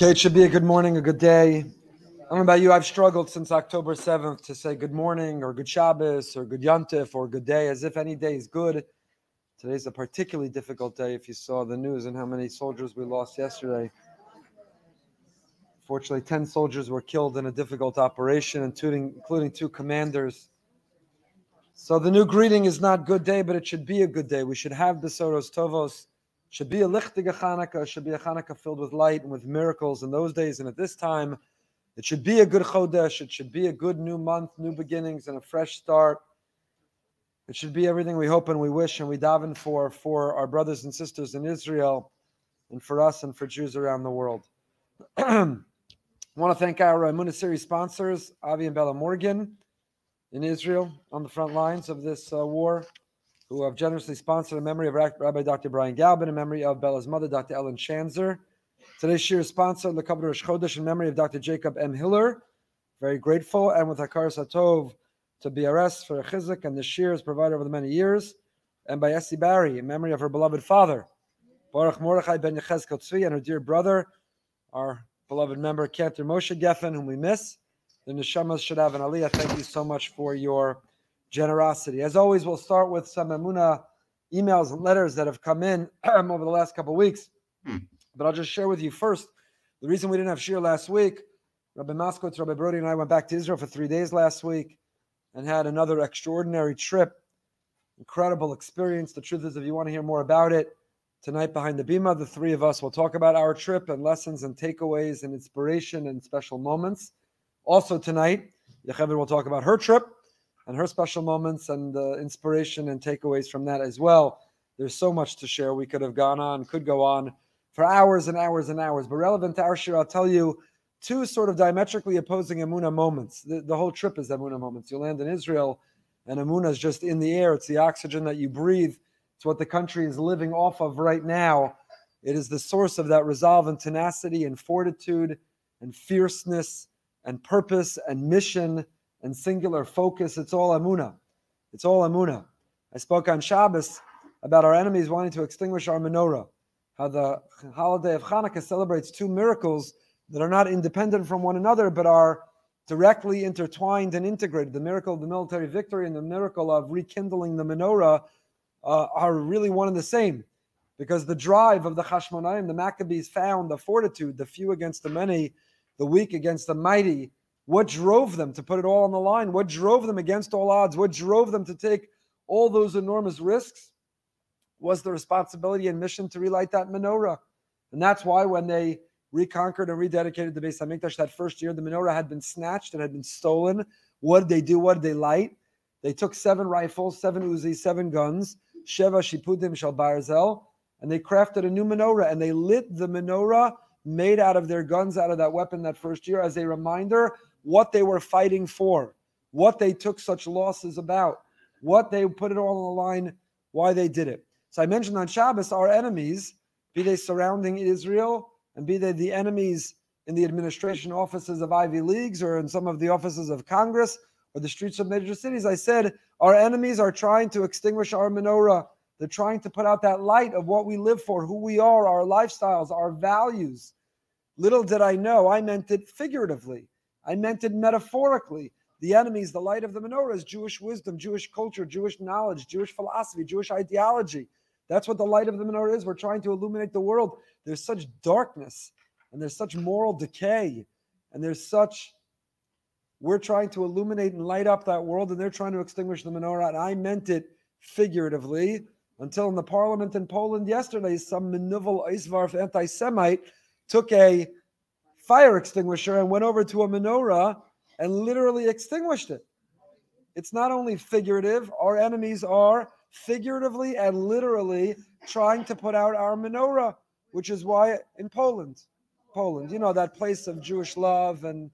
Okay, it should be a good morning, a good day. I don't know about you, I've struggled since October 7th to say good morning or good Shabbos or good Yantif or good day as if any day is good. Today's a particularly difficult day if you saw the news and how many soldiers we lost yesterday. Fortunately, 10 soldiers were killed in a difficult operation, including, including two commanders. So the new greeting is not good day, but it should be a good day. We should have Besoros Tovos should be a lichtige Chanukah, should be a Chanukah filled with light and with miracles in those days and at this time. It should be a good Chodesh. It should be a good new month, new beginnings, and a fresh start. It should be everything we hope and we wish and we daven for for our brothers and sisters in Israel and for us and for Jews around the world. I want to thank our Emunah series sponsors, Avi and Bella Morgan in Israel on the front lines of this uh, war who have generously sponsored a memory of Rabbi Dr. Brian Galbin, in memory of Bella's mother, Dr. Ellen Shanzer. Today's shir is sponsored the Kabbalah Rosh Chodesh in memory of Dr. Jacob M. Hiller. Very grateful, and with Hakar Satov to BRS for chizik, and the shir is provided over the many years, and by Essie Barry in memory of her beloved father, Baruch Mordechai ben Yechezkel Tzvi, and her dear brother, our beloved member Cantor Moshe Geffen, whom we miss. The neshamas should have an aliyah. Thank you so much for your generosity. As always, we'll start with some Emunah emails and letters that have come in over the last couple of weeks. Hmm. But I'll just share with you first the reason we didn't have Shir last week. Rabbi Moskowitz, Rabbi Brody, and I went back to Israel for three days last week and had another extraordinary trip. Incredible experience. The truth is, if you want to hear more about it, tonight behind the Bima, the three of us will talk about our trip and lessons and takeaways and inspiration and special moments. Also tonight, Yocheved will talk about her trip and her special moments and the inspiration and takeaways from that as well. There's so much to share. We could have gone on, could go on for hours and hours and hours. But relevant to our shir, I'll tell you two sort of diametrically opposing Amuna moments. The, the whole trip is Amuna moments. You land in Israel, and Amuna is just in the air. It's the oxygen that you breathe. It's what the country is living off of right now. It is the source of that resolve and tenacity and fortitude and fierceness and purpose and mission and singular focus. It's all Amuna. It's all Amuna. I spoke on Shabbos about our enemies wanting to extinguish our menorah, how the holiday of Hanukkah celebrates two miracles that are not independent from one another, but are directly intertwined and integrated. The miracle of the military victory and the miracle of rekindling the menorah uh, are really one and the same. Because the drive of the Hashmonaim, the Maccabees found the fortitude, the few against the many, the weak against the mighty, what drove them to put it all on the line? What drove them against all odds? What drove them to take all those enormous risks? Was the responsibility and mission to relight that menorah. And that's why when they reconquered and rededicated the Beis Hamikdash that first year, the menorah had been snatched and had been stolen. What did they do? What did they light? They took seven rifles, seven Uzis, seven guns, Sheva Shipudim Shal Barzel, and they crafted a new menorah and they lit the menorah made out of their guns, out of that weapon that first year, as a reminder what they were fighting for, what they took such losses about, what they put it all on the line, why they did it. So I mentioned on Shabbos, our enemies, be they surrounding Israel and be they the enemies in the administration offices of Ivy Leagues or in some of the offices of Congress or the streets of major cities, I said, our enemies are trying to extinguish our menorah. They're trying to put out that light of what we live for, who we are, our lifestyles, our values. Little did I know, I meant it figuratively. I meant it metaphorically. The enemies, the light of the menorah is Jewish wisdom, Jewish culture, Jewish knowledge, Jewish philosophy, Jewish ideology. That's what the light of the menorah is. We're trying to illuminate the world. There's such darkness and there's such moral decay and there's such we're trying to illuminate and light up that world and they're trying to extinguish the menorah and i meant it figuratively until in the parliament in poland yesterday some maneuvel Eisvarf anti-semite took a fire extinguisher and went over to a menorah and literally extinguished it. It's not only figurative, our enemies are figuratively and literally trying to put out our menorah, which is why in Poland, Poland, you know, that place of Jewish love and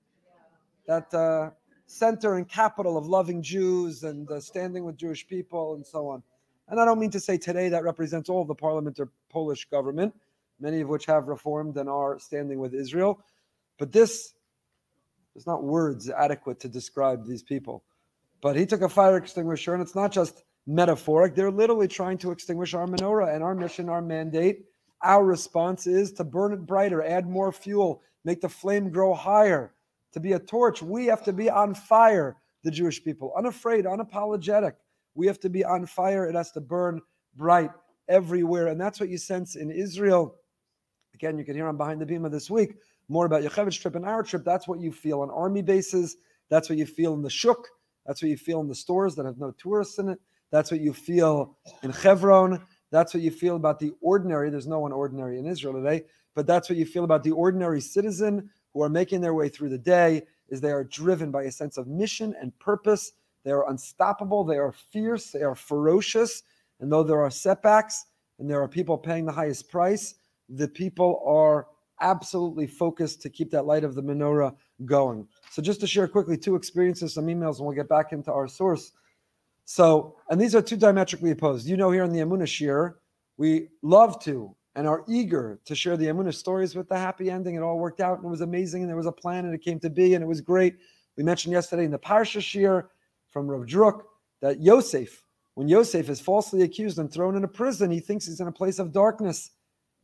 that uh, center and capital of loving Jews and uh, standing with Jewish people and so on. And I don't mean to say today that represents all the parliament or Polish government, many of which have reformed and are standing with Israel. But this, there's not words adequate to describe these people. But he took a fire extinguisher, and it's not just metaphoric. They're literally trying to extinguish our menorah and our mission, our mandate, our response is to burn it brighter, add more fuel, make the flame grow higher. To be a torch, we have to be on fire, the Jewish people, unafraid, unapologetic. We have to be on fire. It has to burn bright everywhere. And that's what you sense in Israel. Again, you can hear on Behind the Bima this week more about Yocheved's trip and our trip. That's what you feel on army bases. That's what you feel in the shuk. That's what you feel in the stores that have no tourists in it. That's what you feel in Hebron. That's what you feel about the ordinary. There's no one ordinary in Israel today, but that's what you feel about the ordinary citizen who are making their way through the day. Is they are driven by a sense of mission and purpose. They are unstoppable. They are fierce. They are ferocious. And though there are setbacks and there are people paying the highest price, the people are absolutely focused to keep that light of the menorah going. So, just to share quickly two experiences, some emails, and we'll get back into our source. So, and these are two diametrically opposed. You know, here in the Amunah Shir, we love to and are eager to share the Amunah stories with the happy ending. It all worked out and it was amazing and there was a plan and it came to be and it was great. We mentioned yesterday in the Parsha Shir from Rav Druk that Yosef, when Yosef is falsely accused and thrown in a prison, he thinks he's in a place of darkness.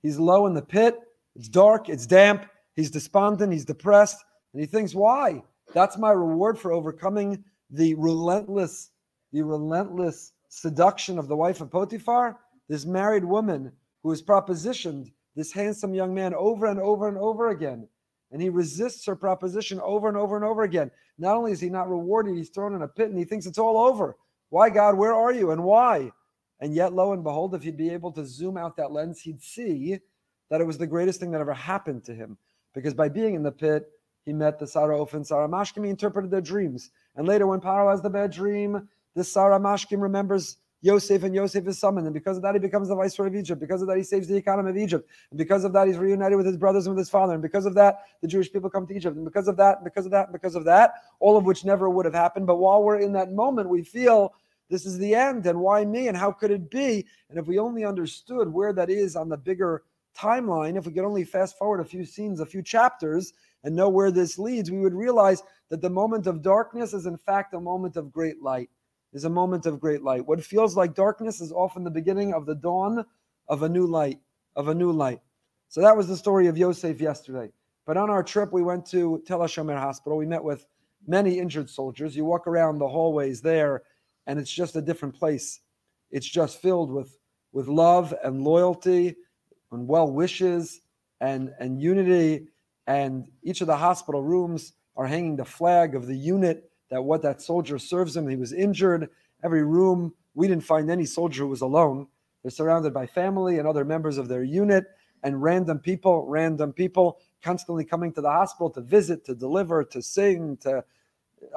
He's low in the pit. It's dark. It's damp. He's despondent. He's depressed. And he thinks, why? That's my reward for overcoming the relentless, the relentless seduction of the wife of Potiphar, this married woman who has propositioned this handsome young man over and over and over again. And he resists her proposition over and over and over again. Not only is he not rewarded, he's thrown in a pit and he thinks it's all over. Why, God, where are you and why? And yet, lo and behold, if he'd be able to zoom out that lens, he'd see that it was the greatest thing that ever happened to him. Because by being in the pit, he met the Sar HaOfim, Sar HaMashkim, he interpreted their dreams. And later, when Paro has the bad dream, this Sar HaMashkim remembers Yosef, and Yosef is summoned. And because of that, he becomes the viceroy of Egypt. Because of that, he saves the economy of Egypt. And because of that, he's reunited with his brothers and with his father. And because of that, the Jewish people come to Egypt. And because of that, because of that, because of that, all of which never would have happened. But while we're in that moment, we feel this is the end. And why me? And how could it be? And if we only understood where that is on the bigger timeline, if we could only fast forward a few scenes, a few chapters, and know where this leads, we would realize that the moment of darkness is in fact a moment of great light. Is a moment of great light. What feels like darkness is often the beginning of the dawn of a new light, of a new light. So that was the story of Yosef yesterday. But on our trip, we went to Tel HaShomer Hospital. We met with many injured soldiers. You walk around the hallways there, and it's just a different place. It's just filled with, with love and loyalty and well wishes and, and unity and each of the hospital rooms are hanging the flag of the unit that what that soldier serves him. He was injured. Every room, we didn't find any soldier who was alone. They're surrounded by family and other members of their unit and random people, random people constantly coming to the hospital to visit, to deliver, to sing, to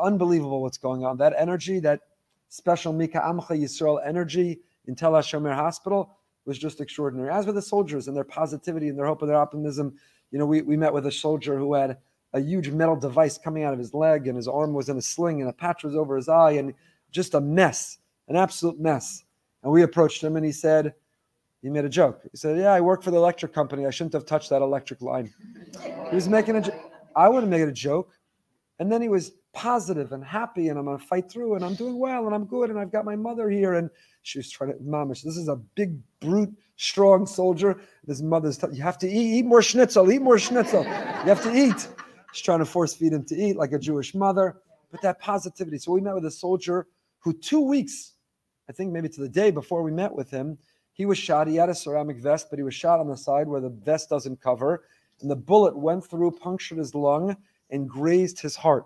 unbelievable what's going on. That energy, that special Mika Amcha Yisrael energy in Tel HaShomer Hospital was just extraordinary. As with the soldiers and their positivity and their hope and their optimism, you know, we, we met with a soldier who had a huge metal device coming out of his leg, and his arm was in a sling, and a patch was over his eye, and just a mess, an absolute mess. And we approached him, and he said, he made a joke. He said, "Yeah, I work for the electric company. I shouldn't have touched that electric line." He was making a. Jo- I wouldn't make it a joke. And then he was positive and happy, and I'm gonna fight through, and I'm doing well, and I'm good, and I've got my mother here, and she was trying to, mamish. This is a big, brute, strong soldier. His mother's, t- you have to eat, eat more schnitzel, eat more schnitzel. You have to eat. She's trying to force feed him to eat like a Jewish mother. But that positivity. So we met with a soldier who two weeks, I think maybe to the day before we met with him, he was shot. He had a ceramic vest, but he was shot on the side where the vest doesn't cover. And the bullet went through, punctured his lung, and grazed his heart.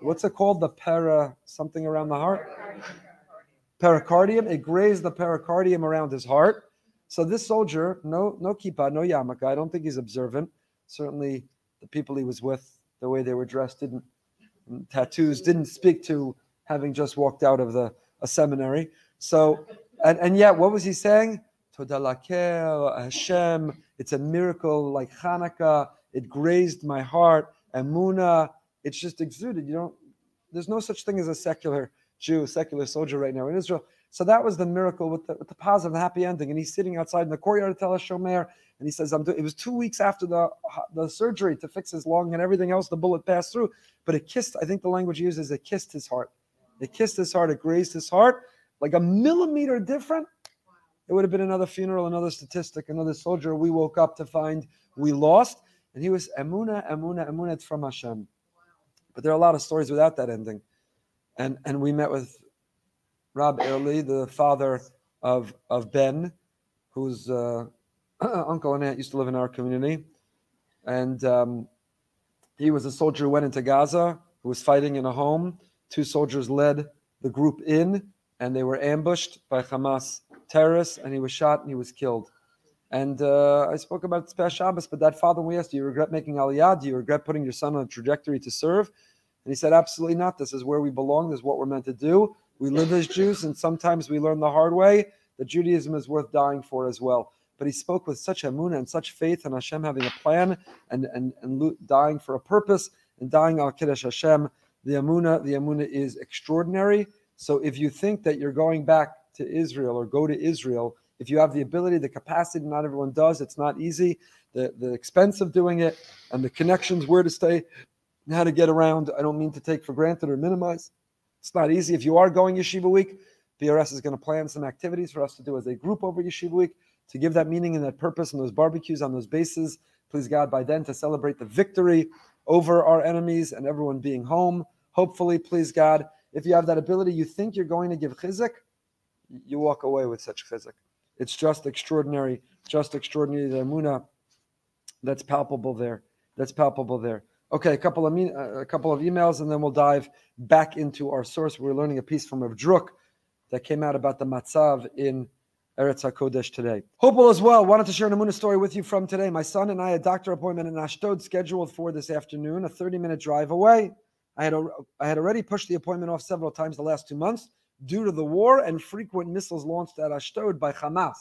What's it called? The para something around the heart? Pericardium. It grazed the pericardium around his heart. So this soldier, no, no kippah, no yarmulke. I don't think he's observant. Certainly, the people he was with, the way they were dressed, didn't tattoos didn't speak to having just walked out of the a seminary. So, and, and yet, what was he saying? Toda oh, Hashem. It's a miracle like Hanukkah. It grazed my heart. Emuna. It's just exuded. You don't. There's no such thing as a secular Jew, secular soldier right now in Israel. So that was the miracle with the, with the positive, happy ending. And he's sitting outside in the courtyard of Tel HaShomer, and he says, "I'm." doing." It was two weeks after the the surgery to fix his lung and everything else. The bullet passed through, but it kissed. I think the language he uses it kissed his heart. It kissed his heart. It grazed his heart like a millimeter different. it would have been another funeral, another statistic, another soldier we woke up to find we lost. And he was Emuna, Emuna, Emuna from Hashem. But there are a lot of stories without that ending. And and we met with Rob Early, the father of of Ben, whose uh, uncle and aunt used to live in our community. And um, he was a soldier who went into Gaza, who was fighting in a home. Two soldiers led the group in, and they were ambushed by Hamas terrorists, and he was shot and he was killed. And uh, I spoke about this Shabbos, but that father, we asked, do you regret making Aliyah? Do you regret putting your son on a trajectory to serve? And he said, absolutely not. This is where we belong. This is what we're meant to do. We live as Jews, and sometimes we learn the hard way that Judaism is worth dying for as well. But he spoke with such emunah and such faith and Hashem having a plan and, and, and dying for a purpose and dying al Kiddush Hashem. The emunah, the emunah is extraordinary. So if you think that you're going back to Israel or go to Israel, if you have the ability, the capacity, not everyone does, it's not easy. The, the expense of doing it and the connections, where to stay, how to get around, I don't mean to take for granted or minimize. It's not easy. If you are going Yeshiva Week, BRS is going to plan some activities for us to do as a group over Yeshiva Week to give that meaning and that purpose and those barbecues on those bases. Please God, by then to celebrate the victory over our enemies and everyone being home. Hopefully, please God, if you have that ability, you think you're going to give chizik, you walk away with such chizik. It's just extraordinary, just extraordinary. The amuna that's palpable there. That's palpable there. Okay, a couple of uh, a couple of emails, and then we'll dive back into our source. We're learning a piece from Rav Druk that came out about the matzav in Eretz HaKodesh today. Hopeful as well. Wanted to share an Amuna story with you from today. My son and I had a doctor appointment in Ashdod scheduled for this afternoon, a 30 minute drive away. I had, a, I had already pushed the appointment off several times the last two months due to the war and frequent missiles launched at Ashdod by Hamas.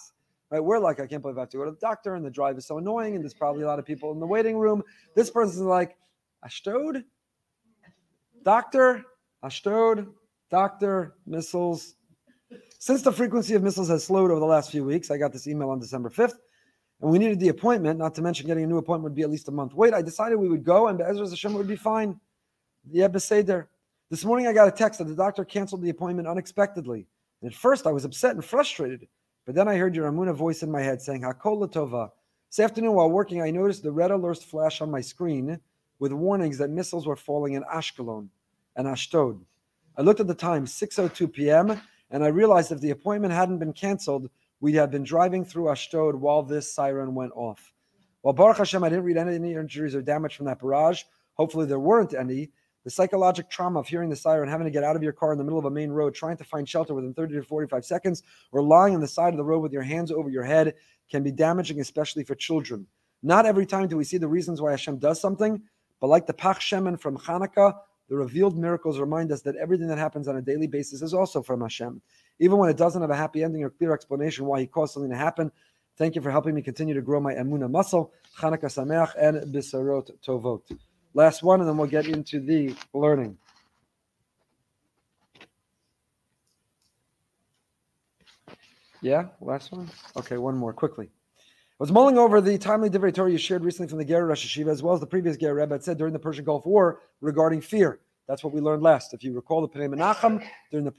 Right, we're like, I can't believe I have to go to the doctor, and the drive is so annoying, and there's probably a lot of people in the waiting room. This person's like, Ashdod, doctor, Ashdod, doctor, missiles. Since the frequency of missiles has slowed over the last few weeks, I got this email on December 5th, and we needed the appointment, not to mention getting a new appointment would be at least a month wait. I decided we would go, and Ezra Hashem would be fine. Yeah, Beseder. This morning I got a text that the doctor canceled the appointment unexpectedly. And at first I was upset and frustrated, but then I heard your Amuna voice in my head saying, Hakol Tova. This afternoon while working, I noticed the red alert flash on my screen with warnings that missiles were falling in Ashkelon and Ashdod. I looked at the time, 6.02 p.m., and I realized if the appointment hadn't been canceled, we'd have been driving through Ashdod while this siren went off. While Baruch Hashem, I didn't read any injuries or damage from that barrage. Hopefully there weren't any. The psychological trauma of hearing the siren, having to get out of your car in the middle of a main road, trying to find shelter within 30 to 45 seconds, or lying on the side of the road with your hands over your head can be damaging, especially for children. Not every time do we see the reasons why Hashem does something, but like the Pach Shemen from Hanukkah, the revealed miracles remind us that everything that happens on a daily basis is also from Hashem. Even when it doesn't have a happy ending or clear explanation why He caused something to happen. Thank you for helping me continue to grow my emuna muscle. Hanukkah Sameach and Bisarot Tovot. Last one, and then we'll get into the learning. Yeah, last one. Okay, one more quickly. Was mulling over the timely Divrei Torah you shared recently from the Ger Rosh Yeshiva, as well as the previous Ger Rebbe had said during the Persian Gulf War regarding fear. That's what we learned last. If you recall the Pnei Menachem during the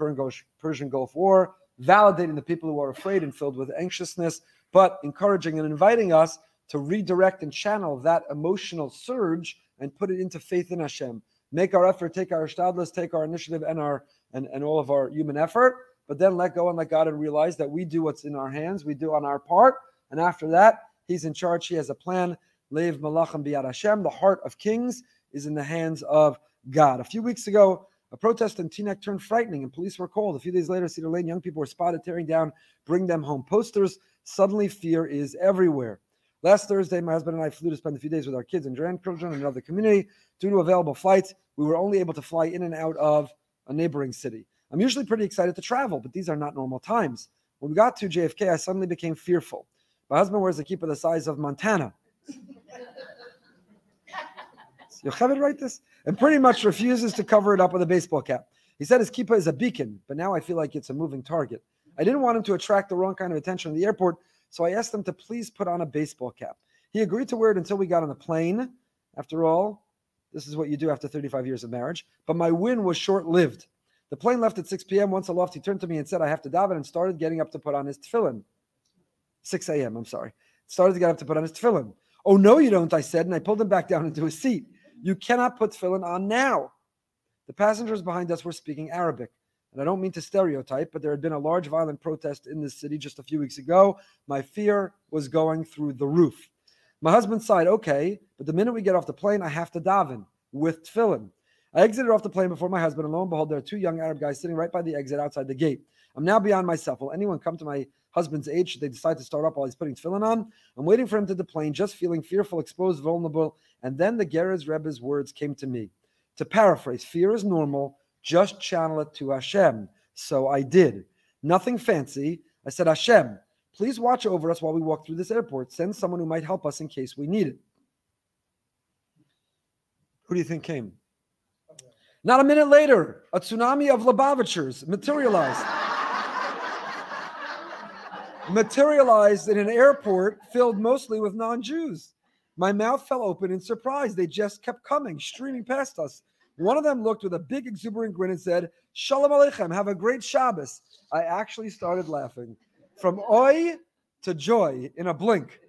Persian Gulf War, validating the people who are afraid and filled with anxiousness, but encouraging and inviting us to redirect and channel that emotional surge and put it into faith in Hashem. Make our effort, take our shtadlis, take our initiative and our and, and all of our human effort, but then let go and let God and realize that we do what's in our hands, we do on our part, and after that, He's in charge. He has a plan. Lev Malachim Biad Hashem. The heart of kings is in the hands of God. A few weeks ago, a protest in Teaneck turned frightening, and police were called. A few days later, Cedar Lane young people were spotted tearing down "Bring Them Home" posters. Suddenly, fear is everywhere. Last Thursday, my husband and I flew to spend a few days with our kids and grandchildren in another community. Due to available flights, we were only able to fly in and out of a neighboring city. I'm usually pretty excited to travel, but these are not normal times. When we got to JFK, I suddenly became fearful. My husband wears a kippah the size of Montana. Yocheved write this? And pretty much refuses to cover it up with a baseball cap. He said his kippah is a beacon, but now I feel like it's a moving target. I didn't want him to attract the wrong kind of attention in the airport, so I asked him to please put on a baseball cap. He agreed to wear it until we got on the plane. After all, this is what you do after 35 years of marriage. But my win was short lived. The plane left at 6 p.m. Once aloft, he turned to me and said, I have to daven, and started getting up to put on his tefillin. 6 a.m., I'm sorry. Started to get up to put on his tefillin. Oh, no, you don't, I said, and I pulled him back down into his seat. You cannot put tefillin on now. The passengers behind us were speaking Arabic. And I don't mean to stereotype, but there had been a large violent protest in this city just a few weeks ago. My fear was going through the roof. My husband sighed, okay, but the minute we get off the plane, I have to daven with tefillin. I exited off the plane before my husband, and lo and behold, there are two young Arab guys sitting right by the exit outside the gate. I'm now beyond myself. Will anyone come to my husband's age should they decide to start up while he's putting tefillin on? I'm waiting for him to deplane, just feeling fearful, exposed, vulnerable. And then the Gerer Rebbe's words came to me. To paraphrase, fear is normal, just channel it to Hashem. So I did. Nothing fancy. I said, Hashem, please watch over us while we walk through this airport. Send someone who might help us in case we need it. Who do you think came? Not a minute later, a tsunami of Lubavitchers materialized. Materialized in an airport filled mostly with non Jews. My mouth fell open in surprise. They just kept coming, streaming past us. One of them looked with a big exuberant grin and said, Shalom Aleichem, have a great Shabbos. I actually started laughing. From oi to joy in a blink.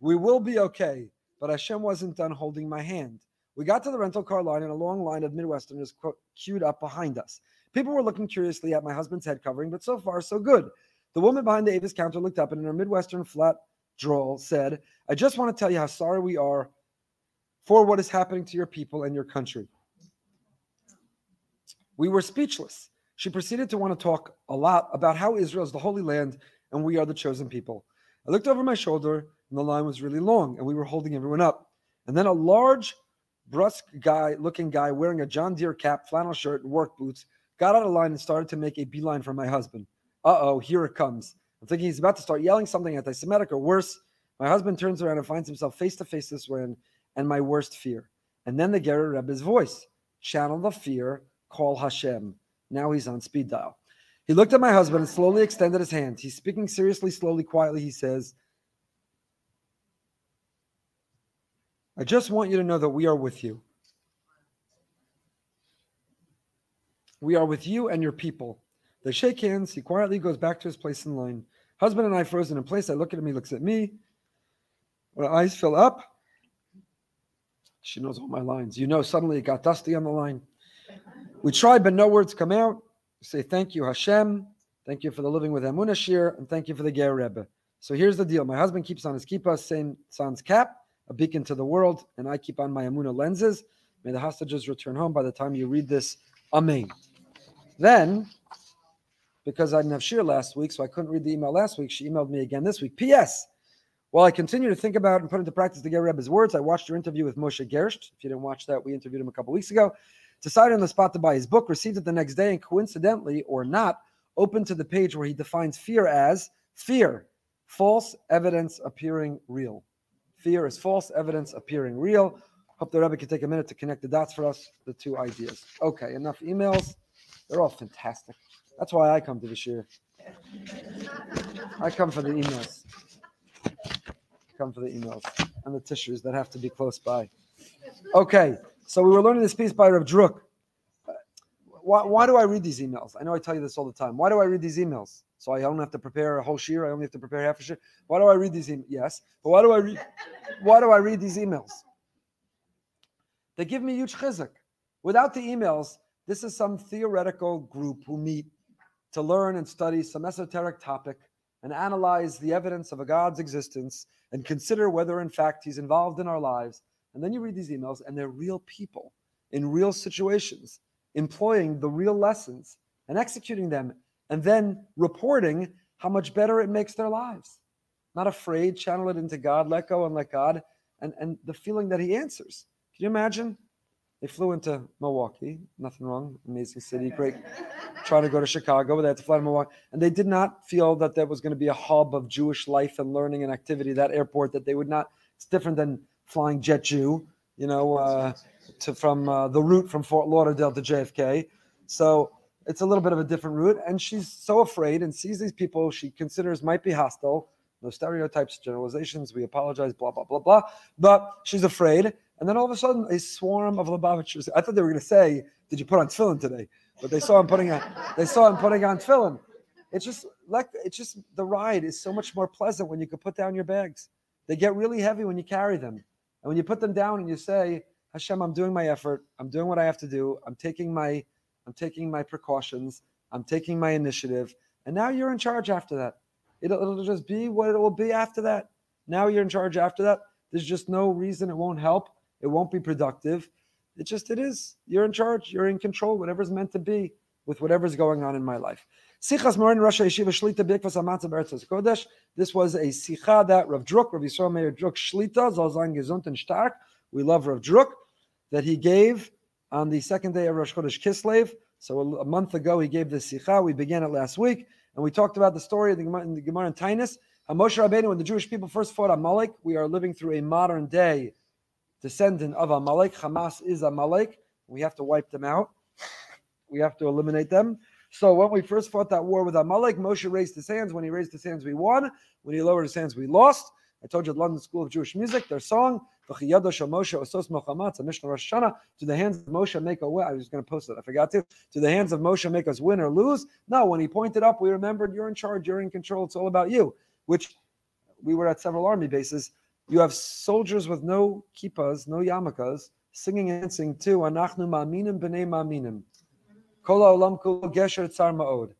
We will be okay. But Hashem wasn't done holding my hand. We got to the rental car line and a long line of Midwesterners queued up behind us. People were looking curiously at my husband's head covering, but so far, so good. The woman behind the Avis counter looked up and in her Midwestern flat drawl said, I just want to tell you how sorry we are for what is happening to your people and your country. We were speechless. She proceeded to want to talk a lot about how Israel is the Holy Land and we are the chosen people. I looked over my shoulder and the line was really long and we were holding everyone up. And then a large, brusque guy looking guy wearing a John Deere cap, flannel shirt, and work boots got out of line and started to make a beeline for my husband. Uh oh, here it comes. I'm thinking he's about to start yelling something anti Semitic or worse. My husband turns around and finds himself face to face this man and my worst fear. And then the Gerer Rebbe's voice channel the fear, call Hashem. Now he's on speed dial. He looked at my husband and slowly extended his hand. He's speaking seriously, slowly, quietly. He says, I just want you to know that we are with you. We are with you and your people. They shake hands. He quietly goes back to his place in line. Husband and I frozen in place. I look at him. He looks at me. My eyes fill up. She knows all my lines. You know, suddenly it got dusty on the line. We tried, but no words come out. We say thank you, Hashem. Thank you for the living with Emunah Shir, and thank you for the Ger Rebbe. So here's the deal. My husband keeps on his kippah, same sans cap, a beacon to the world, and I keep on my Emunah lenses. May the hostages return home by the time you read this. Amen. Then because I didn't have Shir last week, so I couldn't read the email last week. She emailed me again this week. P.S. While I continue to think about and put into practice the Ger Rebbe's words, I watched your interview with Moshe Gersht. If you didn't watch that, we interviewed him a couple weeks ago. Decided on the spot to buy his book, received it the next day, and coincidentally or not, opened to the page where he defines fear as fear, false evidence appearing real. Fear is false evidence appearing real. Hope the Rebbe can take a minute to connect the dots for us, the two ideas. Okay, enough emails. They're all fantastic. That's why I come to the shir. I come for the emails. come for the emails and the tissues that have to be close by. Okay, so we were learning this piece by Rav Druk. Why, why do I read these emails? I know I tell you this all the time. Why do I read these emails? So I don't have to prepare a whole shir. I only have to prepare half a shir. Why do I read these emails? Yes, but why do I read? Why do I read these emails? They give me huge chizuk. Without the emails, this is some theoretical group who meet to learn and study some esoteric topic and analyze the evidence of a God's existence and consider whether, in fact, He's involved in our lives. And then you read these emails, and they're real people in real situations, employing the real lessons and executing them, and then reporting how much better it makes their lives. Not afraid, channel it into God, let go and let God, and, and the feeling that He answers. Can you imagine? They flew into Milwaukee. Nothing wrong. Amazing city. Great. Trying to go to Chicago, but they had to fly to Milwaukee. And they did not feel that there was going to be a hub of Jewish life and learning and activity, that airport, that they would not. It's different than flying JetJet, you know, uh, to from uh, the route from Fort Lauderdale to JFK. So it's a little bit of a different route. And she's so afraid and sees these people she considers might be hostile. No stereotypes, generalizations. We apologize, blah, blah, blah, blah. But she's afraid. And then all of a sudden, a swarm of Lubavitchers. I thought they were going to say, "Did you put on tefillin today?" But they saw him putting on. They saw him putting on tefillin. It's just like it's just the ride is so much more pleasant when you can put down your bags. They get really heavy when you carry them. And when you put them down and you say, Hashem, I'm doing my effort, I'm doing what I have to do, I'm taking my I'm taking my precautions, I'm taking my initiative, and now you're in charge after that. It'll, it'll just be what it will be after that. Now you're in charge after that. There's just no reason it won't help. It won't be productive. It just it is. You're in charge. You're in control. Whatever's meant to be with whatever's going on in my life. Sichas Yeshiva Shlita Bikvas Kodesh. This was a sicha that Rav Druk, Rav Yisrael Meir Druk Shlita, Zalzan Gesund and Stark. We love Rav Druk that he gave on the second day of Rosh Chodesh Kislev. So a, a month ago he gave this sicha. We began it last week, and we talked about the story of the Gemara in the Gemara. Moshe Rabbeinu, when the Jewish people first fought Amalek, we are living through a modern day descendant of Amalek. Hamas is Amalek. We have to wipe them out. We have to eliminate them. So when we first fought that war with Amalek, Moshe raised his hands. When he raised his hands, we won. When he lowered his hands, we lost. I told you at London School of Jewish Music, their song, Moshe Mishnah Rosh Hashanah, to the hands of Moshe make a win. I was going to post it, I forgot to. To the hands of Moshe make us win or lose. No, when he pointed up, we remembered you're in charge, you're in control, it's all about you. Which we were at several army bases. You have soldiers with no kippas, no yarmulkes, singing and dancing to Anachnu Ma'minim B'nei Ma'minim. Kol Olam Kul Gesher Tzar Ma'od.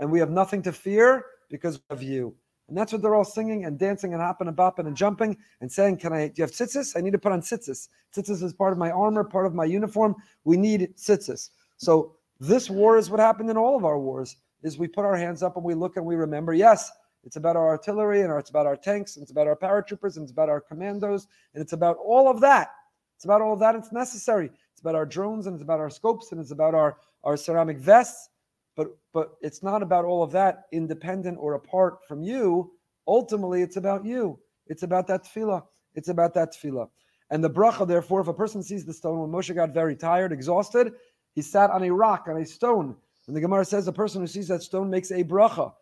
And we have nothing to fear because of you. And that's what they're all singing and dancing and hopping and bopping and jumping and saying, Can I, do you have tzitzis? I need to put on tzitzis. Tzitzis is part of my armor, part of my uniform. We need tzitzis. So this war is what happened in all of our wars, is we put our hands up and we look and we remember, yes, it's about our artillery and it's about our tanks and it's about our paratroopers and it's about our commandos and it's about all of that. It's about all of that. It's necessary. It's about our drones and it's about our scopes and it's about our, our ceramic vests but but it's not about all of that independent or apart from you. Ultimately, it's about you. It's about that tefillah. It's about that tefillah. And the bracha, therefore, if a person sees the stone, when Moshe got very tired, exhausted, he sat on a rock, on a stone. And the Gemara says the person who sees that stone makes a bracha,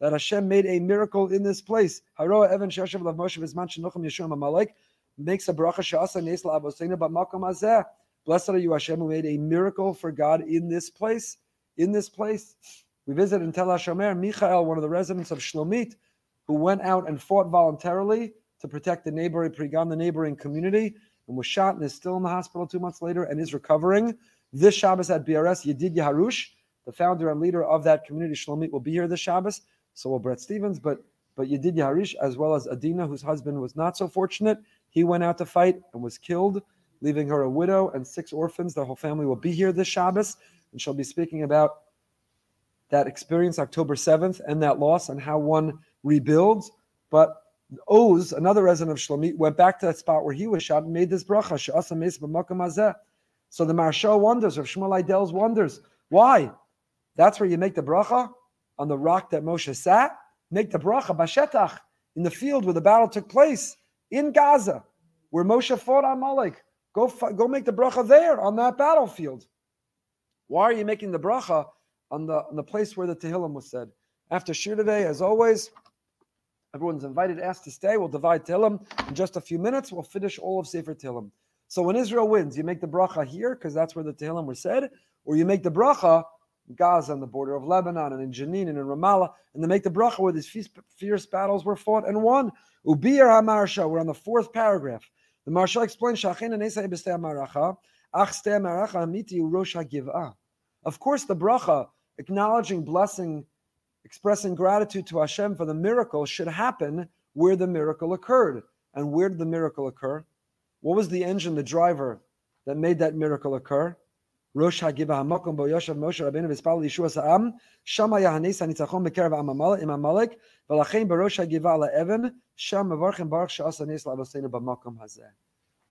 that Hashem made a miracle in this place. Haroa Evan Shashav Lav Moshe Vizman Shenochim Yeshua Amalek makes a bracha Sha'asa Nesla Avosena B'Makom Azeh. Blessed are you, Hashem, who made a miracle for God in this place in this place. We visited in Tel HaShomer, Michael, one of the residents of Shlomit, who went out and fought voluntarily to protect the neighboring Prigan, the neighboring community, and was shot and is still in the hospital two months later and is recovering. This Shabbos at BRS, Yedid Yaharush, the founder and leader of that community, Shlomit, will be here this Shabbos. So will Bret Stephens, but but Yedid Yaharish, as well as Adina, whose husband was not so fortunate, he went out to fight and was killed, leaving her a widow and six orphans. The whole family will be here this Shabbos and she'll be speaking about that experience October 7th and that loss and how one rebuilds. But Oz, another resident of Shlomit, went back to that spot where he was shot and made this bracha. So the Maharsha wonders, of Shmuel Eidel's wonders. Why? That's where you make the bracha on the rock that Moshe sat. Make the bracha bashetach in the field where the battle took place in Gaza, where Moshe fought Amalek. Go, go make the bracha there on that battlefield. Why are you making the bracha on the on the place where the Tehillim was said? After Shir today, as always, everyone's invited, asked to stay. We'll divide Tehillim in just a few minutes. We'll finish all of Sefer Tehillim. So when Israel wins, you make the bracha here because that's where the Tehillim were said, or you make the bracha Gaza on the border of Lebanon and in Jenin and in Ramallah, and they make the bracha where these fierce battles were fought and won. Ubir HaMaharsha, we're on the fourth paragraph. The Maharsha explains, of course, the bracha, acknowledging blessing, expressing gratitude to Hashem for the miracle, should happen where the miracle occurred. And where did the miracle occur? What was the engine, the driver that made that miracle occur? Rosh Hamakom Bo Moshe Rabbeinu Sa'am Shama Yahanes HaNitzachon Im Mevarchim Baruch Nes B'Makom Hazeh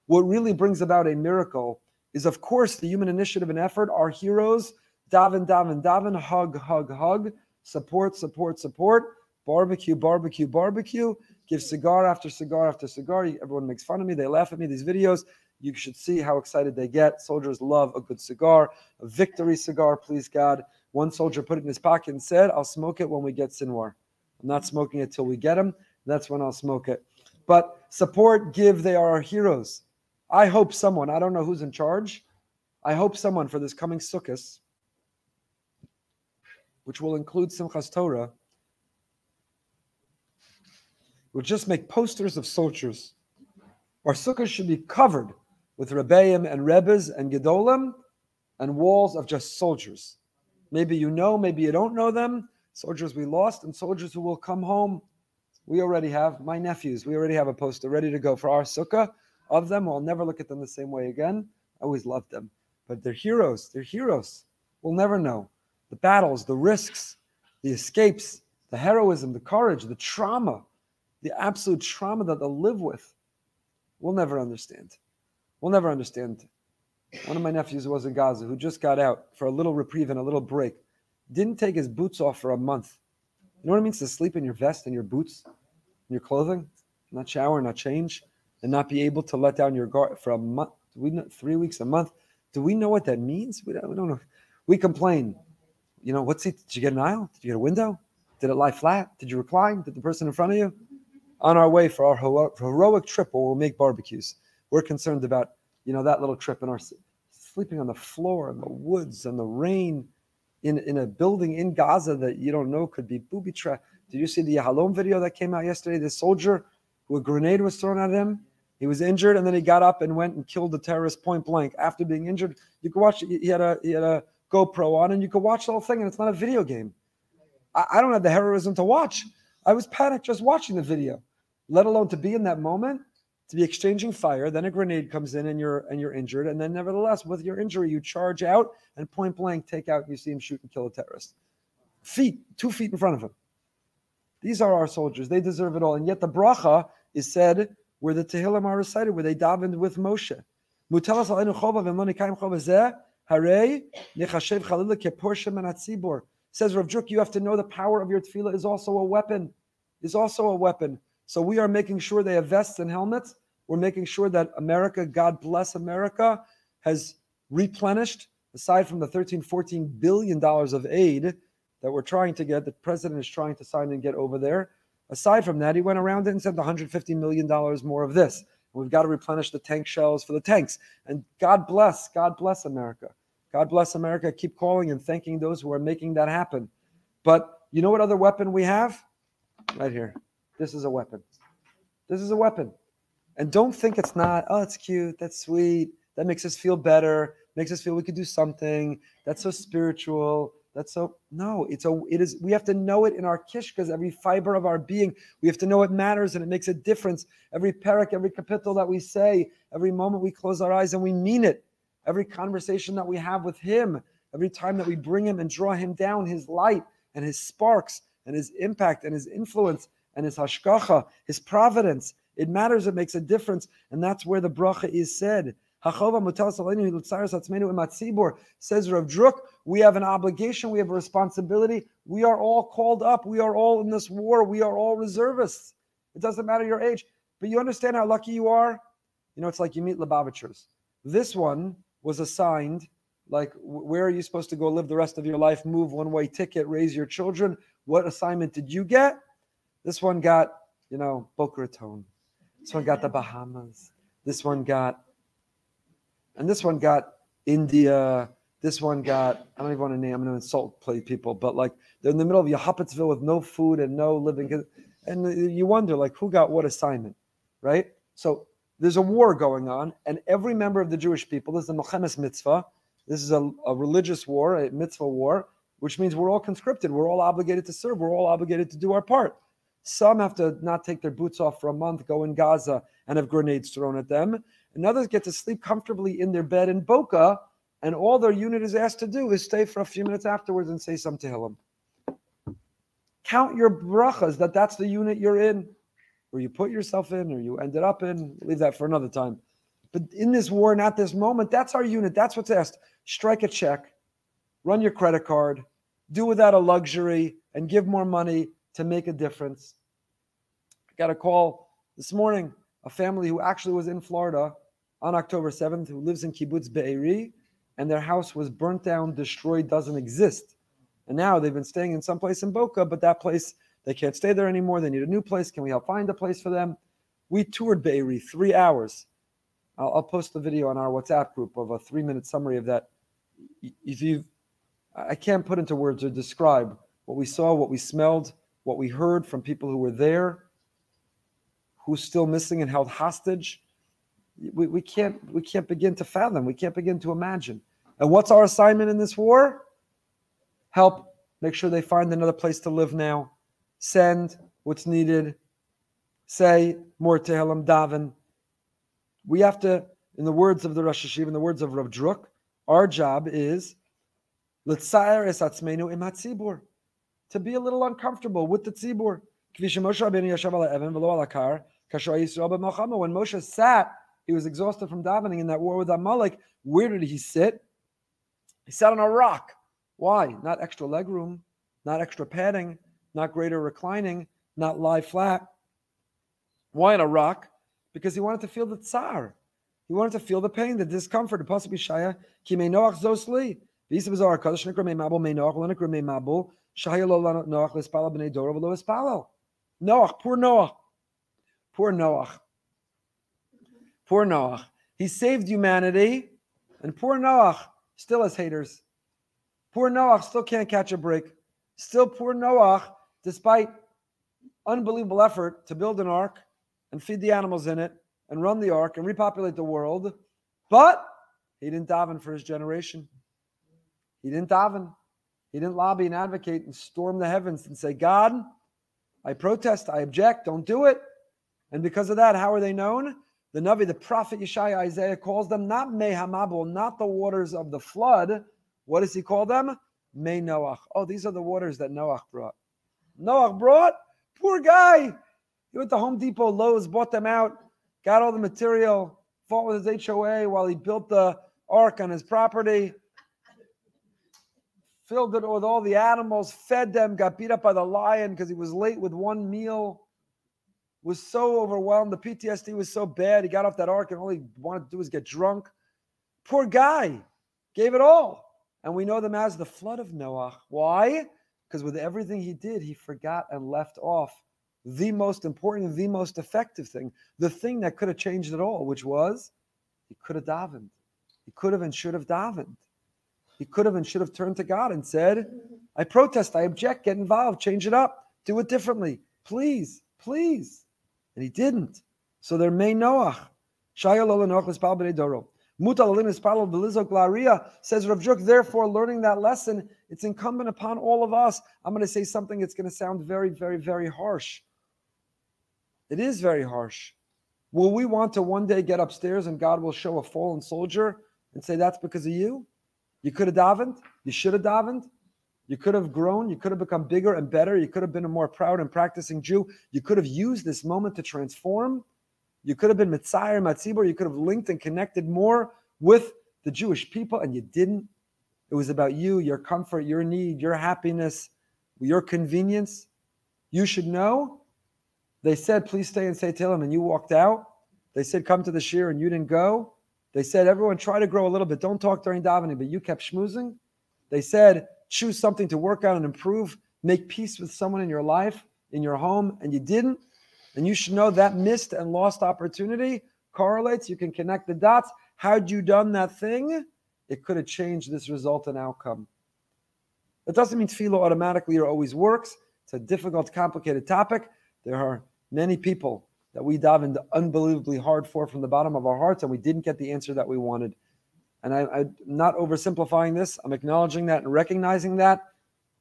What really brings about a miracle is, of course, the human initiative and effort. Our heroes, Daven, Daven, Daven, hug, hug, hug, support, support, support, barbecue, barbecue, barbecue, give cigar after cigar after cigar. Everyone makes fun of me. They laugh at me, these videos. You should see how excited they get. Soldiers love a good cigar, a victory cigar, please God. One soldier put it in his pocket and said, I'll smoke it when we get Sinwar. I'm not smoking it till we get him. That's when I'll smoke it. But support, give, they are our heroes. I hope someone, I don't know who's in charge, I hope someone for this coming Sukkot which will include Simchas Torah, we'll just make posters of soldiers. Our sukkah should be covered with rebbeim and rebbes and gedolim and walls of just soldiers. Maybe you know, maybe you don't know them. Soldiers we lost and soldiers who will come home. We already have my nephews. We already have a poster ready to go for our sukkah of them. I'll never look at them the same way again. I always loved them, but they're heroes. They're heroes. We'll never know the battles, the risks, the escapes, the heroism, the courage, the trauma, the absolute trauma that they'll live with. We'll never understand. We'll never understand. One of my nephews was in Gaza who just got out for a little reprieve and a little break. Didn't take his boots off for a month. You know what it means to sleep in your vest and your boots, and your clothing, not shower, not change, and not be able to let down your guard for a month. We know, three weeks, a month? Do we know what that means? We don't, we don't know. We complain. You know, what's it? Did you get an aisle? Did you get a window? Did it lie flat? Did you recline? Did the person in front of you? On our way for our heroic, trip where we'll make barbecues, we're concerned about you know that little trip and our sleeping on the floor in the woods and the rain in, in a building in Gaza that you don't know could be booby trap. Did you see the Yahalom video that came out yesterday? The soldier who a grenade was thrown at him. He was injured and then he got up and went and killed the terrorist point blank after being injured. You could watch. He had a he had a GoPro on and you could watch the whole thing and it's not a video game. I, I don't have the heroism to watch. I was panicked just watching the video, let alone to be in that moment to be exchanging fire. Then a grenade comes in and you're and you're injured. And then nevertheless, with your injury, you charge out and point blank take out. You see him shoot and kill a terrorist. Feet, two feet in front of him. These are our soldiers. They deserve it all. And yet the bracha is said where the Tehillim are recited, where they davened with Moshe. Says Rav Druk, you have to know the power of your tefillah is also a weapon. Is also a weapon. So we are making sure they have vests and helmets. We're making sure that America, God bless America, has replenished, aside from the 13, 14 billion dollars of aid that we're trying to get, the president is trying to sign and get over there. Aside from that, he went around it and said 150 million dollars more of this. We've got to replenish the tank shells for the tanks. And God bless, God bless America. God bless America. Keep calling and thanking those who are making that happen. But you know what other weapon we have? Right here. This is a weapon. This is a weapon. And don't think it's not, oh, it's cute, that's sweet, that makes us feel better, makes us feel we could do something, that's so spiritual. That's so no, it's a it is we have to know it in our kishkas, every fiber of our being. We have to know it matters and it makes a difference. Every parak, every kapitel that we say, every moment we close our eyes and we mean it. Every conversation that we have with him, every time that we bring him and draw him down, his light and his sparks and his impact and his influence and his hashgacha, his providence. It matters. It makes a difference, and that's where the bracha is said. Says Rav Druk, we have an obligation, we have a responsibility. We are all called up. We are all in this war. We are all reservists. It doesn't matter your age, but you understand how lucky you are. You know, it's like you meet Lubavitchers. This one was assigned, like, where are you supposed to go live the rest of your life? Move one way ticket, raise your children. What assignment did you get? This one got, you know, Boca Raton. This one got the Bahamas. This one got, and this one got India. This one got, I don't even want to name, I'm going to insult people, but like they're in the middle of Yehapatsville with no food and no living. And you wonder, like, who got what assignment, right? So there's a war going on, and every member of the Jewish people, this is a Melchemes mitzvah, this is a, a religious war, a mitzvah war, which means we're all conscripted, we're all obligated to serve, we're all obligated to do our part. Some have to not take their boots off for a month, go in Gaza, and have grenades thrown at them. And others get to sleep comfortably in their bed in Boca, and all their unit is asked to do is stay for a few minutes afterwards and say some Tehillim. Count your brachas that that's the unit you're in, or you put yourself in, or you ended up in. Leave that for another time. But in this war and at this moment, that's our unit. That's what's asked. Strike a check, run your credit card, do without a luxury, and give more money to make a difference. I got a call this morning, a family who actually was in Florida on October 7th, who lives in Kibbutz Be'eri, and their house was burnt down, destroyed, doesn't exist. And now they've been staying in some place in Boca, but that place, they can't stay there anymore. They need a new place. Can we help find a place for them? We toured Be'eri three hours. I'll, I'll post the video on our WhatsApp group of a three minute summary of that. If you've I can't put into words or describe what we saw, what we smelled, what we heard from people who were there, who's still missing and held hostage. We, we can't we can't begin to fathom. We can't begin to imagine. And what's our assignment in this war? Help make sure they find another place to live now. Send what's needed. Say more Tehillim Daven. We have to, in the words of the Rosh Yeshiva, in the words of Rav Druk, our job is. To be a little uncomfortable with the tzibur. When Moshe sat, he was exhausted from davening in that war with Amalek. Where did he sit? He sat on a rock. Why? Not extra leg room, not extra padding, not greater reclining, not lie flat. Why on a rock? Because he wanted to feel the tsar. He wanted to feel the pain, the discomfort. The possibly shaya kimei noach zosli. Visa bizarre kadosh nikra mei mabul mei noach lo nikra mei mabul shaya lo noach lispala b'nei dora v'lo ispalal. Noach, poor Noach, poor Noach, poor Noach. He saved humanity, and poor Noach still has haters. Poor Noach still can't catch a break. Still, poor Noach, despite unbelievable effort to build an ark and feed the animals in it and run the ark and repopulate the world, but he didn't daven for his generation. He didn't daven. He didn't lobby and advocate and storm the heavens and say, God, I protest, I object, don't do it. And because of that, how are they known? The Navi, the prophet Yeshaya Isaiah calls them not Mehamabul, not the waters of the flood. What does he call them? May Noach. Oh, these are the waters that Noach brought. Noach brought? Poor guy. He went to Home Depot, Lowe's, bought them out, got all the material, fought with his HOA while he built the ark on his property, filled it with all the animals, fed them, got beat up by the lion because he was late with one meal, was so overwhelmed. The PTSD was so bad. He got off that ark and all he wanted to do was get drunk. Poor guy gave it all. And we know them as the flood of Noah. Why? Because with everything he did, he forgot and left off the most important, the most effective thing, the thing that could have changed it all, which was he could have davened. He could have and should have davened. He could have and should have turned to God and said, I protest, I object, get involved, change it up, do it differently. Please, please. And he didn't. So there may Noach. Says Rav Druk, therefore, learning that lesson, it's incumbent upon all of us. I'm going to say something that's going to sound very, very, very harsh. It is very harsh. Will we want to one day get upstairs and God will show a fallen soldier and say, That's because of you? You could have davened. You should have davened. You could have grown. You could have become bigger and better. You could have been a more proud and practicing Jew. You could have used this moment to transform. You could have been Mitzayir, Matzibor. You could have linked and connected more with the Jewish people, and you didn't. It was about you, your comfort, your need, your happiness, your convenience. You should know. They said, please stay and say Tehillim, and you walked out. They said, come to the shir, and you didn't go. They said, everyone try to grow a little bit. Don't talk during davening, but you kept schmoozing. They said, choose something to work on and improve. Make peace with someone in your life, in your home, and you didn't. And you should know that missed and lost opportunity correlates. You can connect the dots. Had you done that thing, it could have changed this result and outcome. That doesn't mean tefillah automatically or always works. It's a difficult, complicated topic. There are many people that we davened unbelievably hard for from the bottom of our hearts, and we didn't get the answer that we wanted. And I, am not oversimplifying this. I'm acknowledging that and recognizing that.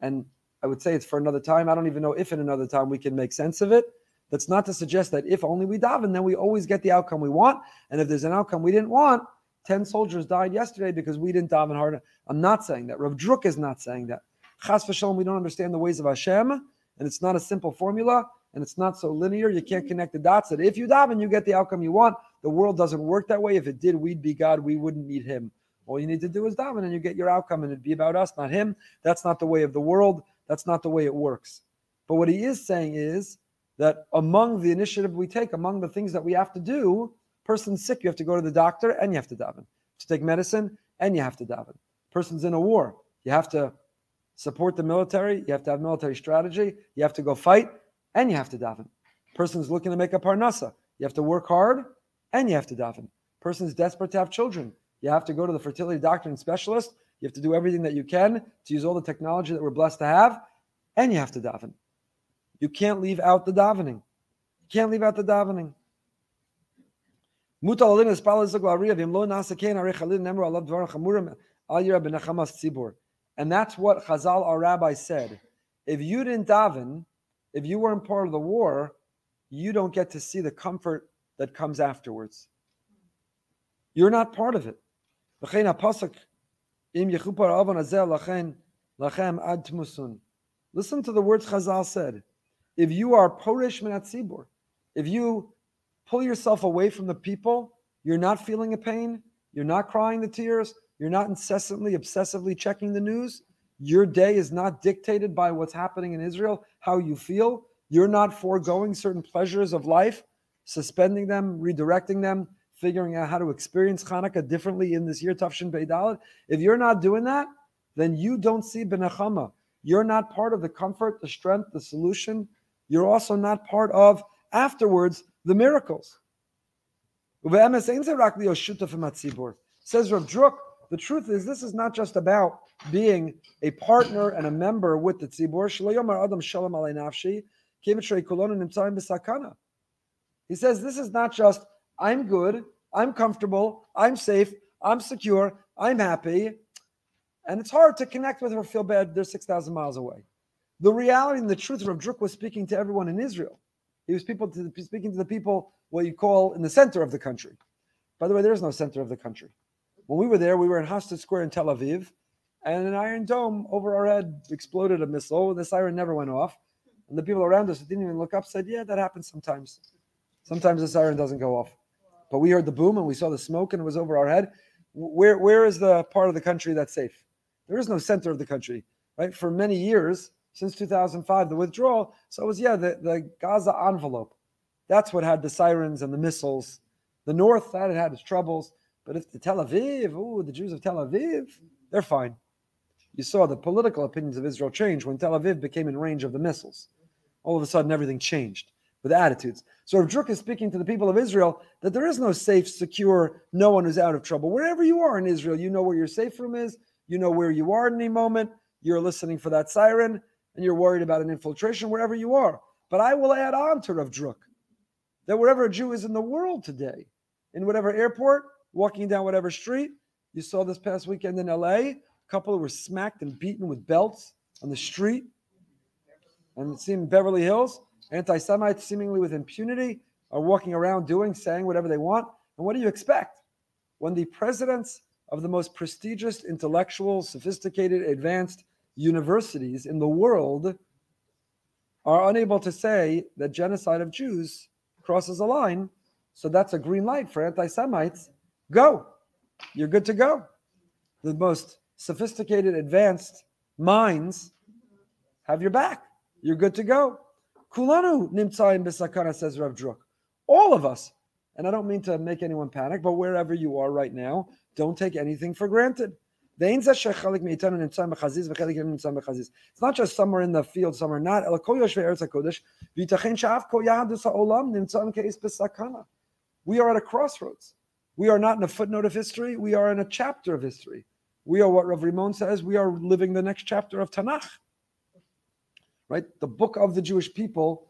And I would say it's for another time. I don't even know if in another time we can make sense of it. That's not to suggest that if only we daven, then we always get the outcome we want. And if there's an outcome we didn't want, 10 soldiers died yesterday because we didn't daven hard. I'm not saying that. Rav Druk is not saying that. Chas v'shalom, we don't understand the ways of Hashem, and it's not a simple formula and it's not so linear. You can't connect the dots that if you daven, you get the outcome you want. The world doesn't work that way. If it did, we'd be God. We wouldn't need Him. All you need to do is daven, and you get your outcome, and it'd be about us, not Him. That's not the way of the world. That's not the way it works. But what He is saying is that among the initiative we take, among the things that we have to do, person's sick, you have to go to the doctor, and you have to daven. To take medicine, and you have to daven. Person's in a war, you have to support the military. You have to have military strategy. You have to go fight and you have to daven. Person's looking to make a parnasa. You have to work hard and you have to daven. Person is desperate to have children. You have to go to the fertility doctor and specialist. You have to do everything that you can to use all the technology that we're blessed to have, and you have to daven. You can't leave out the davening. You can't leave out the davening. And that's what Chazal, our rabbi, said. If you didn't daven, if you weren't part of the war, you don't get to see the comfort that comes afterwards. You're not part of it. Listen to the words Chazal said. If you are porish minatzibur, if you pull yourself away from the people, you're not feeling a pain, you're not crying the tears, you're not incessantly, obsessively checking the news, your day is not dictated by what's happening in Israel, how you feel. You're not foregoing certain pleasures of life, suspending them, redirecting them, figuring out how to experience Hanukkah differently in this year, Tafshin Beidalit. If you're not doing that, then you don't see Benachama. You're not part of the comfort, the strength, the solution. You're also not part of afterwards the miracles. Says Rav Druk, the truth is this is not just about being a partner and a member with the tzibur. He says this is not just I'm good, I'm comfortable, I'm safe, I'm secure, I'm happy. And it's hard to connect with her, feel bad, they're 6,000 miles away. The reality and the truth of Druk was speaking to everyone in Israel. He was people to, speaking to the people, what you call in the center of the country. By the way, there is no center of the country. When we were there, we were in Hastad Square in Tel Aviv, and an Iron Dome over our head exploded a missile, the siren never went off. And the people around us that didn't even look up said, Yeah, that happens sometimes. Sometimes the siren doesn't go off. But we heard the boom and we saw the smoke and it was over our head. Where, where is the part of the country that's safe? There is no center of the country, right? For many years, since 2005, the withdrawal. So it was, yeah, the, the Gaza envelope. That's what had the sirens and the missiles. The north, that had had its troubles. But if the Tel Aviv, oh, the Jews of Tel Aviv, they're fine. You saw the political opinions of Israel change when Tel Aviv became in range of the missiles. All of a sudden, everything changed with attitudes. So Rav Druk is speaking to the people of Israel that there is no safe, secure, no one who's out of trouble. Wherever you are in Israel, you know where your safe room is, you know where you are at any moment, you're listening for that siren, and you're worried about an infiltration wherever you are. But I will add on to Rav Druk that wherever a Jew is in the world today, in whatever airport, walking down whatever street, you saw this past weekend in LA, a couple were smacked and beaten with belts on the street. And it seemed Beverly Hills, Anti Semites, seemingly with impunity, are walking around doing, saying whatever they want. And what do you expect? When the presidents of the most prestigious, intellectual, sophisticated, advanced universities in the world are unable to say that genocide of Jews crosses a line, so that's a green light for anti Semites. Go. You're good to go. The most sophisticated, advanced minds have your back. You're good to go. Kulanu nimtzaim b'sakana, says Rav Druk. All of us, and I don't mean to make anyone panic, but wherever you are right now, don't take anything for granted. It's not just somewhere in the field, somewhere not. We are at a crossroads. We are not in a footnote of history. We are in a chapter of history. We are what Rav Rimon says. We are living the next chapter of Tanakh right? The book of the Jewish people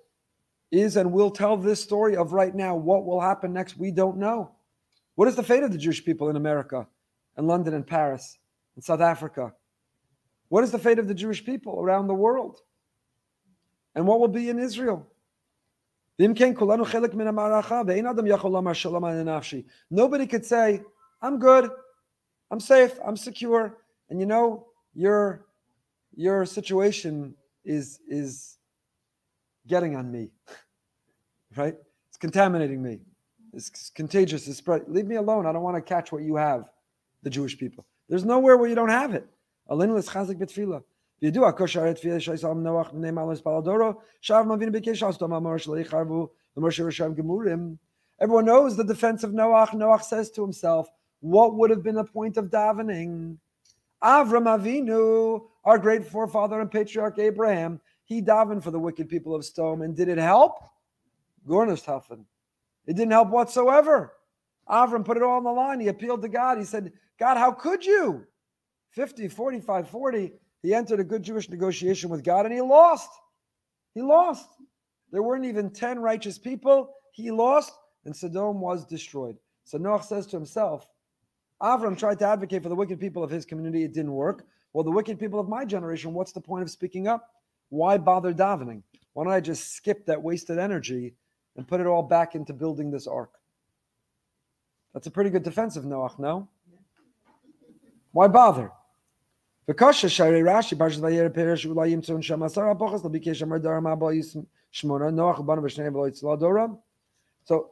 is and will tell this story of right now. What will happen next? We don't know. What is the fate of the Jewish people in America and London and Paris and South Africa? What is the fate of the Jewish people around the world? And what will be in Israel? Nobody could say, I'm good, I'm safe, I'm secure. And you know, your, your situation is is getting on me, right? It's contaminating me. It's contagious. It's spread. Leave me alone. I don't want to catch what you have, the Jewish people. There's nowhere where you don't have it. Everyone knows the defense of Noach. Noach says to himself, What would have been the point of davening? Avram Avinu, our great forefather and patriarch Abraham, he davened for the wicked people of Sodom. And did it help? Gornishthafen. It didn't help whatsoever. Avram put it all on the line. He appealed to God. He said, God, how could you? 50, 45, 40, he entered a good Jewish negotiation with God and he lost. He lost. There weren't even 10 righteous people. He lost, and Sodom was destroyed. So Noach says to himself, Avram tried to advocate for the wicked people of his community. It didn't work. Well, the wicked people of my generation, what's the point of speaking up? Why bother davening? Why don't I just skip that wasted energy and put it all back into building this ark? That's a pretty good defense of Noach, no? Why bother? Because Shari Rashi Noach. So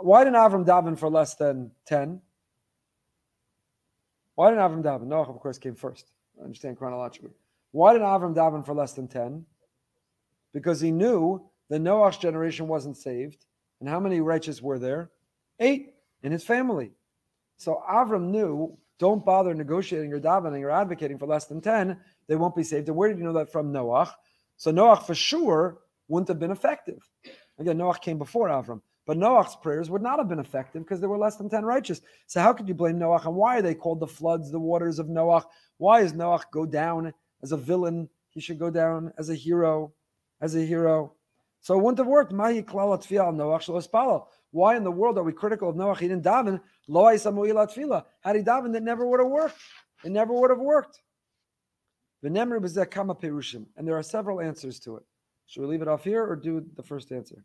why didn't Avram daven for less than ten? Why didn't Avram daven? Noach, of course, came first. Understand chronologically. Why didn't Avram daven for less than ten? Because he knew the Noach's generation wasn't saved, and how many righteous were there? Eight in his family. So Avram knew don't bother negotiating or davening or advocating for less than 10, they won't be saved. And where did you know that from Noach? So Noach for sure wouldn't have been effective. Again, Noach came before Avram. But Noach's prayers would not have been effective because there were less than 10 righteous. So how could you blame Noach? And why are they called the floods, the waters of Noach? Why does Noach go down as a villain? He should go down as a hero, as a hero. So it wouldn't have worked. Noach why in the world are we critical of Noach? He didn't daven. Lo tefillah. Had he davened, it never would have worked. It never would have worked. And there are several answers to it. Should we leave it off here or do the first answer?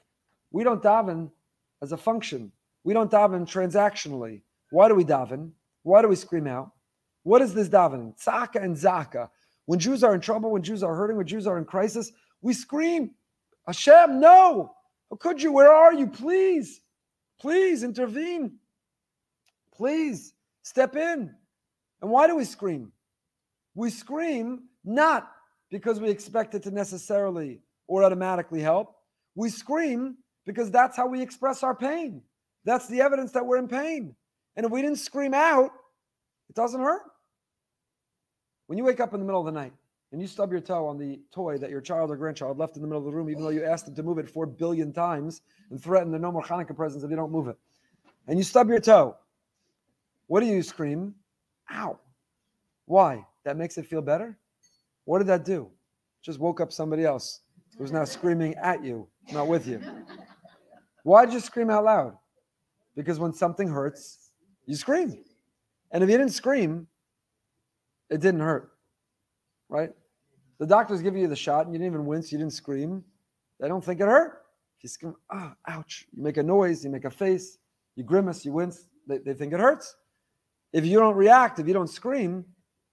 We don't daven as a function. We don't daven transactionally. Why do we daven? Why do we scream out? What is this davening? Tzaka and zaka. When Jews are in trouble, when Jews are hurting, when Jews are in crisis, we scream. Hashem, no. How could you? Where are you? Please, please intervene. Please step in. And why do we scream? We scream not because we expect it to necessarily or automatically help. We scream because that's how we express our pain. That's the evidence that we're in pain. And if we didn't scream out, it doesn't hurt. When you wake up in the middle of the night and you stub your toe on the toy that your child or grandchild left in the middle of the room, even though you asked them to move it four billion times and threatened the no more Hanukkah presents if you don't move it, and you stub your toe, what do you scream? Ow. Why? That makes it feel better? What did that do? Just woke up somebody else who's now screaming at you, not with you. Why did you scream out loud? Because when something hurts, you scream. And if you didn't scream, it didn't hurt. Right? The doctor's giving you the shot and you didn't even wince, you didn't scream. They don't think it hurt. You scream, ah, ouch, you make a noise, you make a face, you grimace, you wince, they, they think it hurts. If you don't react, if you don't scream,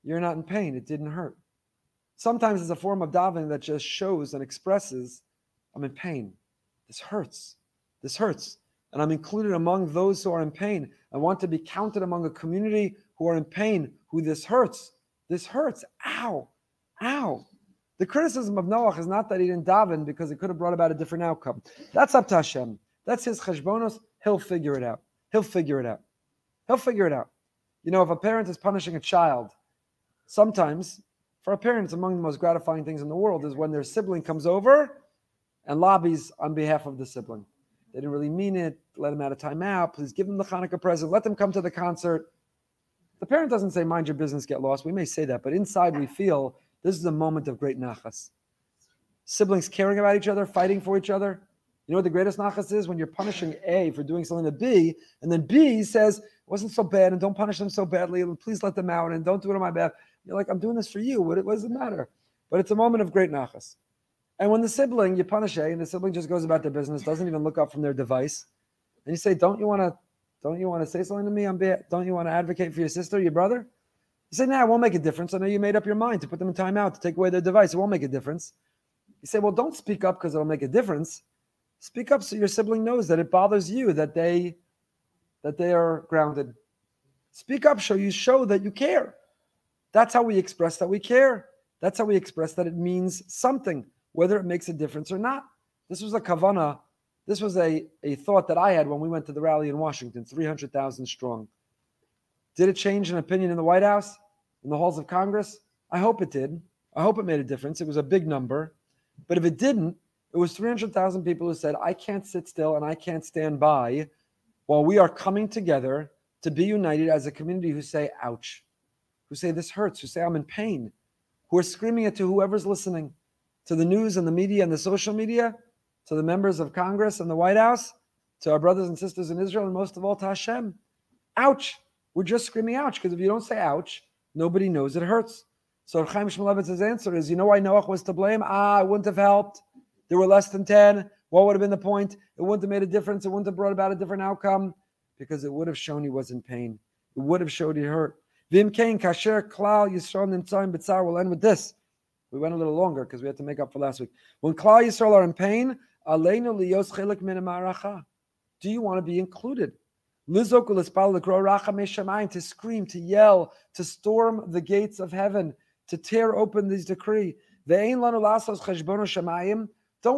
you're not in pain. It didn't hurt. Sometimes it's a form of davening that just shows and expresses, I'm in pain. This hurts. This hurts. And I'm included among those who are in pain. I want to be counted among a community who are in pain, who this hurts. This hurts. Ow. Ow. The criticism of Noach is not that he didn't daven because it could have brought about a different outcome. That's up to Hashem. That's his cheshbonos. He'll figure it out. He'll figure it out. He'll figure it out. You know, if a parent is punishing a child, sometimes for a parent, it's among the most gratifying things in the world is when their sibling comes over and lobbies on behalf of the sibling. They didn't really mean it. Let them out of timeout. Please give them the Hanukkah present. Let them come to the concert. The parent doesn't say, mind your business, get lost. We may say that, but inside we feel this is a moment of great nachas. Siblings caring about each other, fighting for each other. You know what the greatest nachas is? When you're punishing A for doing something to B, and then B says, it wasn't so bad, and don't punish them so badly, and please let them out, and don't do it on my behalf. You're like, I'm doing this for you. What, what does it matter? But it's a moment of great nachas. And when the sibling, you punish A, and the sibling just goes about their business, doesn't even look up from their device, and you say, Don't you want to don't you want to say something to me? I'm don't you want to advocate for your sister, your brother? You say, nah, it won't make a difference. I know you made up your mind to put them in timeout to take away their device. It won't make a difference. You say, well, don't speak up because it'll make a difference. Speak up so your sibling knows that it bothers you that they that they are grounded. Speak up so you show that you care. That's how we express that we care. That's how we express that it means something, whether it makes a difference or not. This was a kavana. This was a, a thought that I had when we went to the rally in Washington, 300,000 strong. Did it change an opinion in the White House, in the halls of Congress? I hope it did. I hope it made a difference. It was a big number. But if it didn't, it was 300,000 people who said, I can't sit still and I can't stand by while we are coming together to be united as a community who say, ouch, who say this hurts, who say I'm in pain, who are screaming it to whoever's listening, to the news and the media and the social media, to the members of Congress and the White House, to our brothers and sisters in Israel, and most of all to Hashem. Ouch. We're just screaming ouch, because if you don't say ouch, nobody knows it hurts. So Chaim Shmulevitz's answer is, you know why Noach was to blame? Ah, it wouldn't have helped. There were less than 10. What would have been the point? It wouldn't have made a difference. It wouldn't have brought about a different outcome because it would have shown he was in pain. It would have showed he hurt. Vim Kain Kasher Klal Yisrael Nimtzayim B'tzar. We'll end with this. We went a little longer because we had to make up for last week. When Klal Yisrael are in pain, Aleinu liyos min Do you want to be included? To scream, to yell, to storm the gates of heaven, to tear open this decree. Don't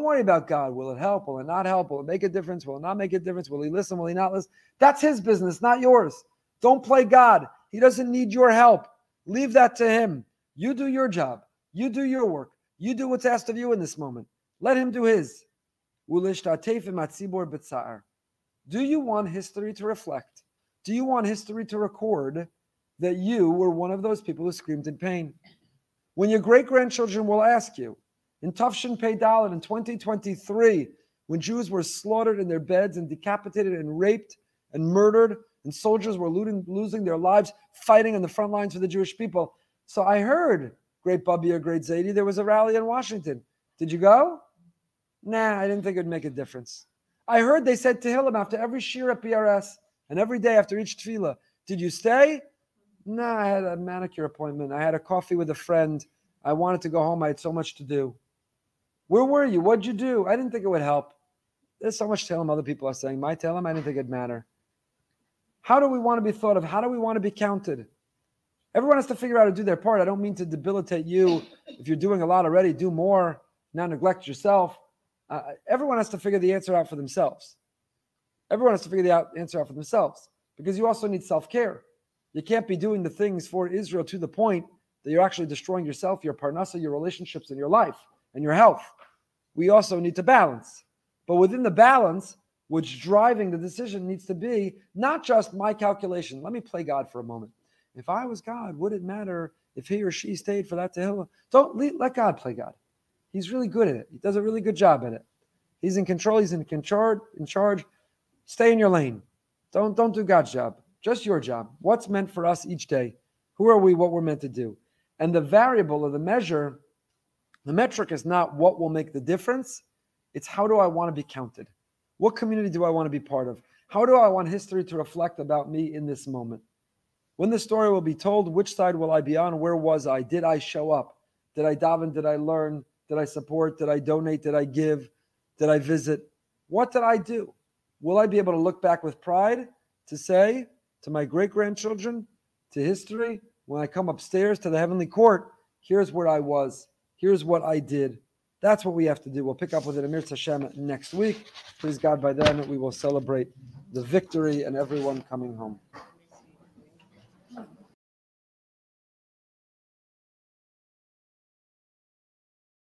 worry about God. Will it help? Will it not help? Will it make a difference? Will it not make a difference? Will he listen? Will he not listen? That's his business, not yours. Don't play God. He doesn't need your help. Leave that to him. You do your job. You do your work. You do what's asked of you in this moment. Let him do his. Do you want history to reflect? Do you want history to record that you were one of those people who screamed in pain? When your great grandchildren will ask you, in Tufshin Pei Dalit in 2023, when Jews were slaughtered in their beds and decapitated and raped and murdered, and soldiers were looting, losing their lives fighting on the front lines for the Jewish people. So I heard, great Bubby or great Zaidi, there was a rally in Washington. Did you go? Nah, I didn't think it would make a difference. I heard they said Tehillim after every shir at BRS and every day after each tefillah. Did you stay? No, I had a manicure appointment. I had a coffee with a friend. I wanted to go home. I had so much to do. Where were you? What'd you do? I didn't think it would help. There's so much Tehillim other people are saying. My Tehillim, I didn't think it'd matter. How do we want to be thought of? How do we want to be counted? Everyone has to figure out how to do their part. I don't mean to debilitate you. If you're doing a lot already, do more. Not neglect yourself. Uh, everyone has to figure the answer out for themselves. Everyone has to figure the out, answer out for themselves because you also need self care. You can't be doing the things for Israel to the point that you're actually destroying yourself, your parnasa, your relationships, and your life and your health. We also need to balance. But within the balance, what's driving the decision needs to be not just my calculation. Let me play God for a moment. If I was God, would it matter if he or she stayed for that to hell? Don't let God play God. He's really good at it. He does a really good job at it. He's in control. He's in control. In charge. Stay in your lane. Don't don't do God's job. Just your job. What's meant for us each day? Who are we? What we're meant to do? And the variable or the measure, the metric is not what will make the difference. It's how do I want to be counted? What community do I want to be part of? How do I want history to reflect about me in this moment? When the story will be told, which side will I be on? Where was I? Did I show up? Did I daven? Did I learn? Did I support? Did I donate? Did I give? Did I visit? What did I do? Will I be able to look back with pride to say to my great grandchildren, to history, when I come upstairs to the heavenly court, here's where I was, here's what I did. That's what we have to do. We'll pick up with it Amir Hashem next week. Please God, by then we will celebrate the victory and everyone coming home.